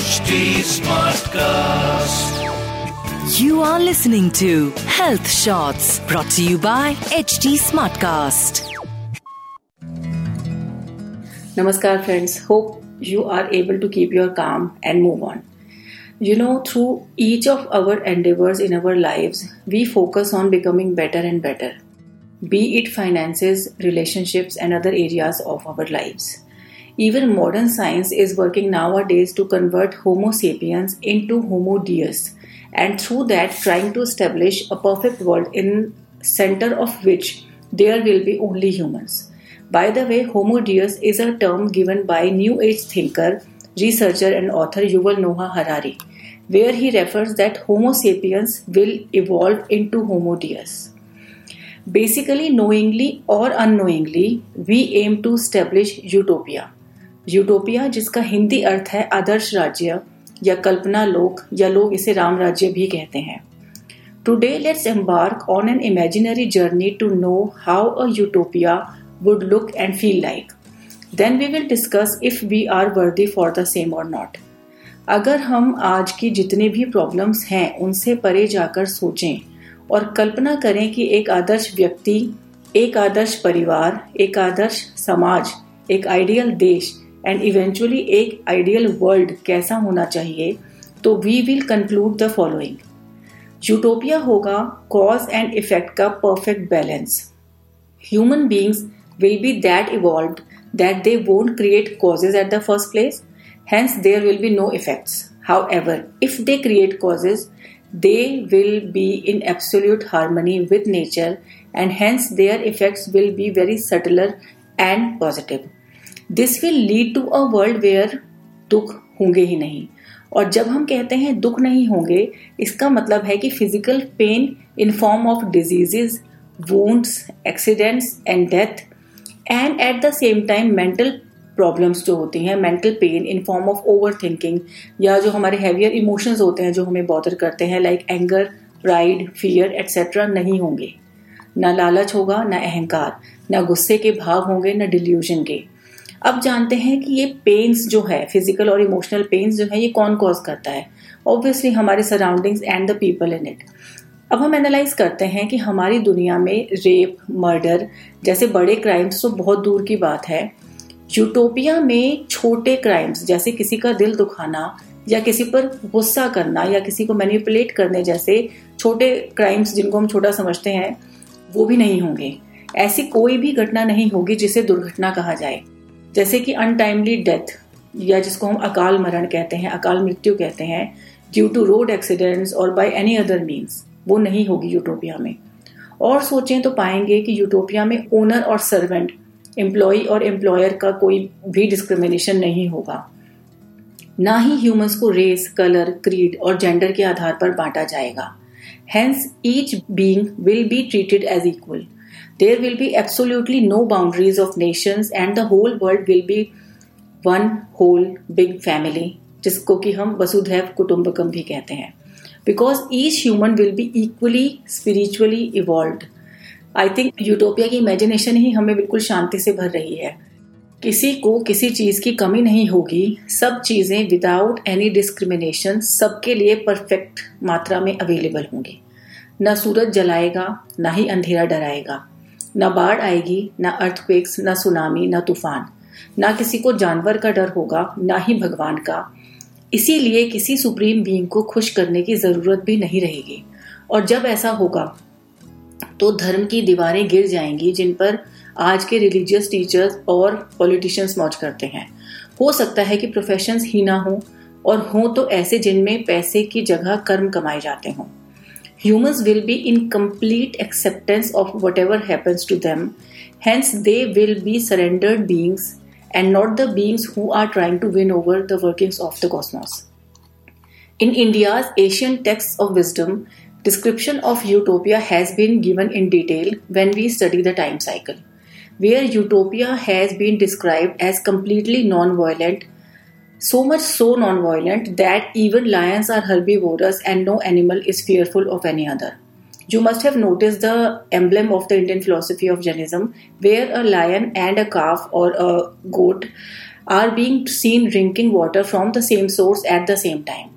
HD Smartcast. You are listening to Health Shots brought to you by HD Smartcast. Namaskar, friends. Hope you are able to keep your calm and move on. You know, through each of our endeavors in our lives, we focus on becoming better and better, be it finances, relationships, and other areas of our lives. Even modern science is working nowadays to convert Homo sapiens into Homo deus, and through that, trying to establish a perfect world in center of which there will be only humans. By the way, Homo deus is a term given by New Age thinker, researcher, and author Yuval Noah Harari, where he refers that Homo sapiens will evolve into Homo deus. Basically, knowingly or unknowingly, we aim to establish utopia. Utopia, जिसका हिंदी अर्थ है आदर्श राज्य या कल्पना लोक, या लोग इसे राम राज्य भी कहते हैं। Today let's embark on an imaginary journey to know how a utopia would look and feel like then we will discuss if we are worthy for the same or not अगर हम आज की जितने भी प्रॉब्लम्स हैं, उनसे परे जाकर सोचें और कल्पना करें कि एक आदर्श व्यक्ति, एक आदर्श परिवार, एक आदर्श समाज, एक आइडियल देश एंड इवेंचुअली एक आइडियल वर्ल्ड कैसा होना चाहिए तो we will conclude the following utopia होगा कॉज एंड इफ़ेक्ट का perfect balance human beings will be that evolve that they won't create causes at the first place hence there will be no effects however if they create causes they will be in absolute harmony with nature and hence their effects will be very subtler and positive. This will lead to a world where दुख होंगे ही नहीं। और जब हम कहते हैं दुख नहीं होंगे, इसका मतलब है कि physical pain in form of diseases wounds accidents and death and at the same time mental problems जो होती हैं mental pain in form of overthinking या जो हमारे हैवियर इमोशंस होते हैं जो हमें बॉदर करते हैं like anger pride fear etcetera नहीं होंगे। ना लालच होगा, ना अहंकार, ना गुस्से के भाव होंगे, ना डिल्यूजन के। अब जानते हैं कि ये पेन्स जो है फ़िज़िकल और इमोशनल पेन्स जो है, ये कौन कॉज करता है? ऑब्वियसली हमारे surroundings and the people in it अब हम एनालाइज करते हैं कि हमारी दुनिया में रेप मर्डर जैसे बड़े क्राइम्स तो बहुत दूर की बात है। यूटोपिया में छोटे क्राइम्स जैसे किसी का दिल दुखाना या किसी पर गुस्सा करना या किसी को मैनिपुलेट करने जैसे छोटे क्राइम्स जिनको हम छोटा समझते हैं, वो भी नहीं होंगे। ऐसी कोई भी घटना नहीं होगी जिसे दुर्घटना कहा जाए। जैसे कि अनटाइमली डेथ या जिसको हम अकाल मरण कहते हैं, अकाल मृत्यु कहते हैं ड्यू टू रोड एक्सीडेंट्स और बाय एनी अदर मीन्स वो नहीं होगी यूटोपिया में। और सोचें तो पाएँगे कि यूटोपिया में ओनर और सर्वेंट एम्प्लॉय और एम्प्लॉयर का कोई भी डिस्क्रिमिनेशन नहीं होगा। ना ही ह्यूमंस को रेस कलर क्रीड और जेंडर के आधार पर बांटा जाएगा। Hence each being will be treated as equal there will be absolutely no boundaries of nations and the whole world will be one whole big family, जिसको कि हम वसुधैव कुटुंबकम भी कहते हैं। Because each human will be equally spiritually evolve I think utopia की imagination ही हमें बिल्कुल शांति से भर रही है। किसी को किसी चीज़ की कमी नहीं होगी। सब चीज़ें विदाउट एनी डिस्क्रिमिनेशन सबके लिए परफेक्ट मात्रा में अवेलेबल होंगी। न सूरज जलाएगा, ना ही अंधेरा डराएगा। न बाढ़ आएगी, न अर्थक्वेक्स न सुनामी न तूफ़ान। ना किसी को जानवर का डर होगा, ना ही भगवान का। इसीलिए किसी सुप्रीम बीइंग को खुश करने की ज़रूरत भी नहीं रहेगी। और जब ऐसा होगा तो धर्म की दीवारें गिर जाएँगी, जिन पर आज के रिलीजियस टीचर्स और पॉलिटिशियंस मौज करते हैं। हो सकता है कि प्रोफेशंस ही ना हो, और हो तो ऐसे जिनमें पैसे की जगह कर्म कमाए जाते हों। Humans will be in complete acceptance of whatever happens to them. Hence, they will be surrendered beings and not the beings who are trying to win over the workings of the cosmos. In India's ancient texts of wisdom, description of utopia has been given in detail when we study the time cycle, where utopia has been described as completely non-violent, so much so non-violent that even lions are herbivorous and no animal is fearful of any other. You must have noticed the emblem of the Indian philosophy of Jainism, where a lion and a calf or a goat are being seen drinking water from the same source at the same time.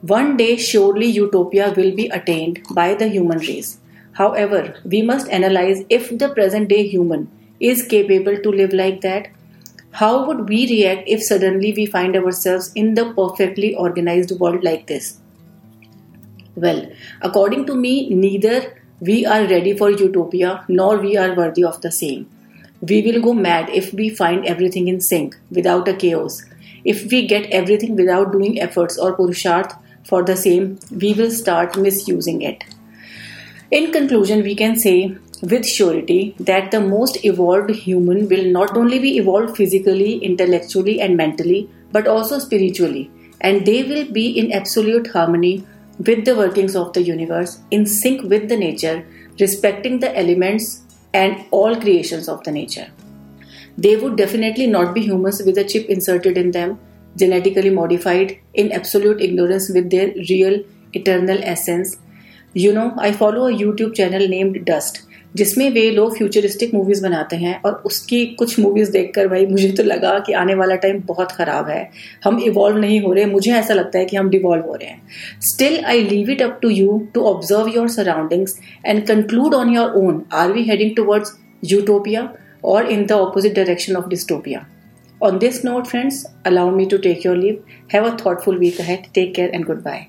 One day, surely utopia will be attained by the human race. However, we must analyze if the present day human is capable to live like that. How would we react if suddenly we find ourselves in the perfectly organized world like this? Well, according to me, neither we are ready for utopia nor we are worthy of the same. We will go mad if we find everything in sync without a chaos. If we get everything without doing efforts or purusharth for the same, we will start misusing it. In conclusion, we can say with surety that the most evolved human will not only be evolved physically, intellectually, and mentally, but also spiritually, and they will be in absolute harmony with the workings of the universe, in sync with the nature, respecting the elements and all creations of the nature. They would definitely not be humans with a chip inserted in them, genetically modified, in absolute ignorance with their real eternal essence. You know, I follow a YouTube channel named Dust. जिसमें वे लोग futuristic movies बनाते हैं और उसकी कुछ movies देखकर भाई मुझे तो लगा कि आने वाला टाइम बहुत खराब है हम इवॉल्व नहीं हो रहे मुझे ऐसा लगता है कि हम डिवॉल्व हो रहे हैं still I leave it up to you to observe your surroundings and conclude on your own are we heading towards utopia or in the opposite direction of dystopia. On this note, friends, allow me to take your leave. Have a thoughtful week ahead. Take care and goodbye.